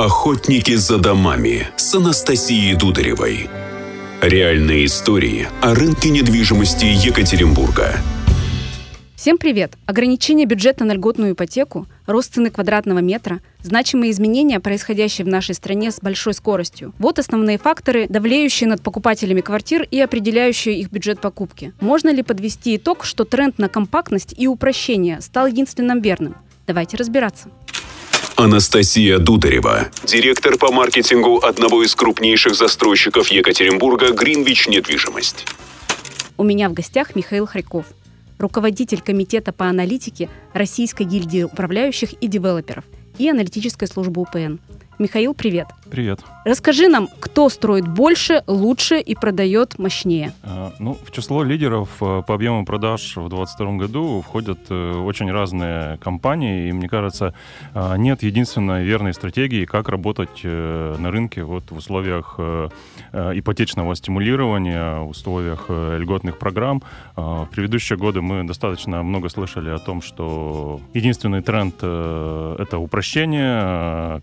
Охотники за домами с Анастасией Дударевой. Реальные истории о рынке недвижимости Екатеринбурга. Всем привет! Ограничение бюджета на льготную ипотеку, рост цены квадратного метра, значимые изменения, происходящие в нашей стране с большой скоростью. Вот основные факторы, давлеющие над покупателями квартир и определяющие их бюджет покупки. Можно ли подвести итог, что тренд на компактность и упрощение стал единственным верным? Давайте разбираться. Анастасия Дударева, директор по маркетингу одного из крупнейших застройщиков Екатеринбурга «Гринвич Недвижимость». У меня в гостях Михаил Харьков, руководитель комитета по аналитике Российской гильдии управляющих и девелоперов и аналитической службы УПН. Михаил, привет. Привет. Расскажи нам, кто строит больше, лучше и продает мощнее? А, ну, в число лидеров э, по объему продаж в 2022 году входят э, очень разные компании, и мне кажется, а, нет единственной верной стратегии, как работать э, на рынке вот в условиях ипотечного стимулирования, в условиях льготных программ. А, в предыдущие годы мы достаточно много слышали о том, что единственный тренд — это упрощение,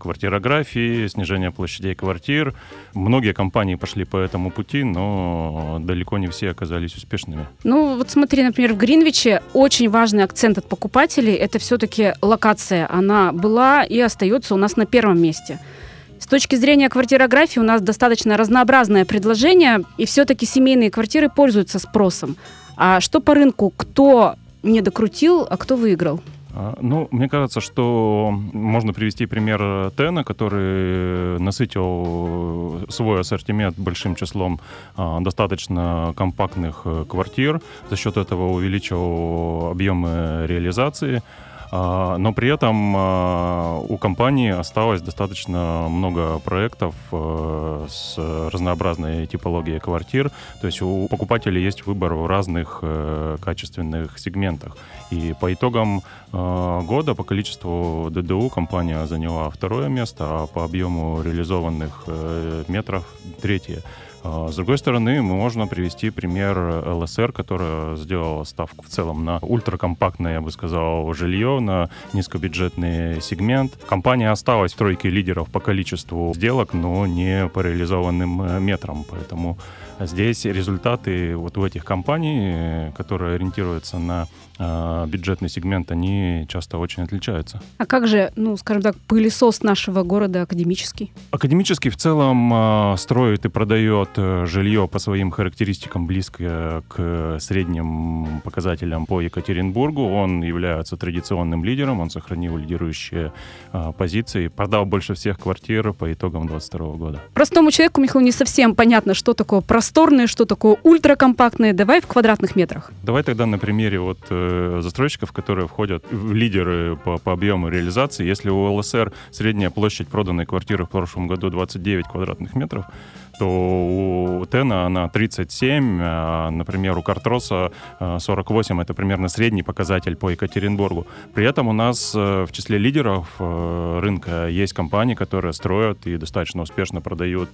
квартирографии, снижение площадей квартир. Многие компании пошли по этому пути, но далеко не все оказались успешными. Ну, вот смотри, например, в Гринвиче очень важный акцент от покупателей – это все-таки локация. Она была и остается у нас на первом месте. С точки зрения квартирографии у нас достаточно разнообразное предложение, и все-таки семейные квартиры пользуются спросом. А что по рынку? Кто не докрутил, а кто выиграл? А, ну, мне кажется, что можно привести пример Тена, который насытил свой ассортимент большим числом а, достаточно компактных э, квартир, за счет этого увеличил объемы реализации. А, но при этом а, у компании осталось достаточно много проектов э, с разнообразной типологией квартир. То есть у покупателей есть выбор в разных э, качественных сегментах. И по итогам э, года по количеству ДДУ компания заняла второе место, а по объему реализованных метров третье. А, с другой стороны, можно привести пример ЛСР, которая сделала ставку в целом на ультракомпактное, я бы сказал, жилье, на низкобюджетный сегмент. Компания осталась в тройке лидеров по количеству сделок, но не по реализованным э, метрам, поэтому здесь результаты вот у этих компаний, которые ориентируются на э, бюджетный сегмент, они часто очень отличаются. А как же, ну, скажем так, пылесос нашего города академический? Академический в целом э, строит и продает Э, жилье по своим характеристикам близко к средним показателям по Екатеринбургу. Он является традиционным лидером, он сохранил лидирующие а, позиции, продал больше всех квартир по итогам 2022 года. Простому человеку, Михаил, не совсем понятно, что такое просторное, что такое ультракомпактное. Давай в квадратных метрах. Давай тогда на примере вот э, застройщиков, которые входят в лидеры по, по объему реализации. Если у ЛСР средняя площадь проданной квартиры в прошлом году 29 квадратных метров, то у Тена она 37, а, например, у Картроса 48, это примерно средний показатель по Екатеринбургу. При этом у нас э, в числе лидеров э, рынка есть компании, которые строят и достаточно успешно продают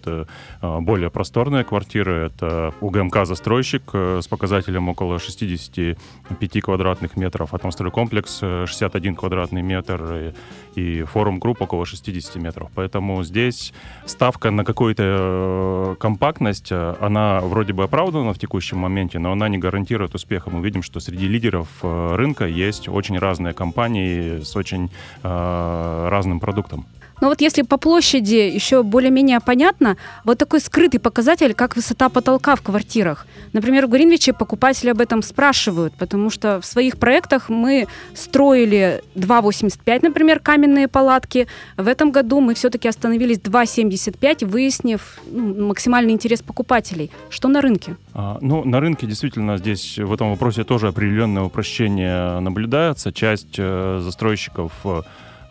более просторные квартиры. Это УГМК «Застройщик» с показателем около 65 квадратных метров, Атомстройкомплекс 61 квадратный метр и Форум Групп около 60 метров. Поэтому здесь ставка на какой-то компактность, э, она вроде бы оправдана в текущем моменте, но она не гарантирует успеха. Мы видим, что среди лидеров э, рынка есть очень разные компании с очень э, разным продуктом. Но вот если по площади еще более-менее понятно, вот такой скрытый показатель, как высота потолка в квартирах. Например, в Гринвиче покупатели об этом спрашивают, потому что в своих проектах мы строили 2,85, например, каменные палатки. В этом году мы все-таки остановились 2,75, выяснив ну, максимальный интерес покупателей. Что на рынке? А, ну, на рынке действительно здесь в этом вопросе тоже определенное упрощение наблюдается. Часть э, застройщиков э,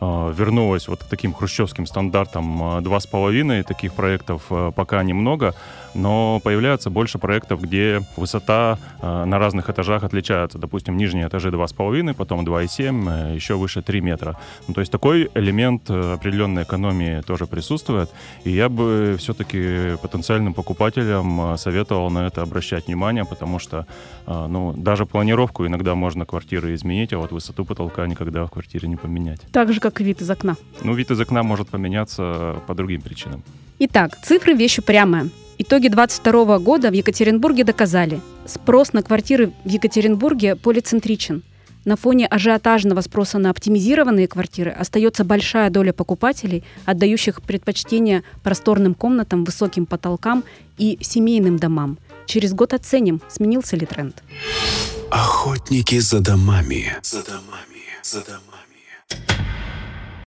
вернулась вот к таким хрущевским стандартам э, два с половиной. Таких проектов э, пока немного, но появляется больше проектов, где высота на разных этажах отличается. Допустим, нижние этажи два с половиной, потом 2,7, еще выше 3 метра. Ну, то есть такой элемент определенной экономии тоже присутствует. И я бы все-таки потенциальным покупателям советовал на это обращать внимание, потому что ну, даже планировку иногда можно квартиры изменить, а вот высоту потолка никогда в квартире не поменять. Так же, как как вид из окна. Ну, вид из окна может поменяться по другим причинам. Итак, цифры – вещь упрямая. Итоги 2022 года в Екатеринбурге доказали, спрос на квартиры в Екатеринбурге полицентричен. На фоне ажиотажного спроса на оптимизированные квартиры остается большая доля покупателей, отдающих предпочтение просторным комнатам, высоким потолкам и семейным домам. Через год оценим, сменился ли тренд. Охотники за домами. За домами. За домами.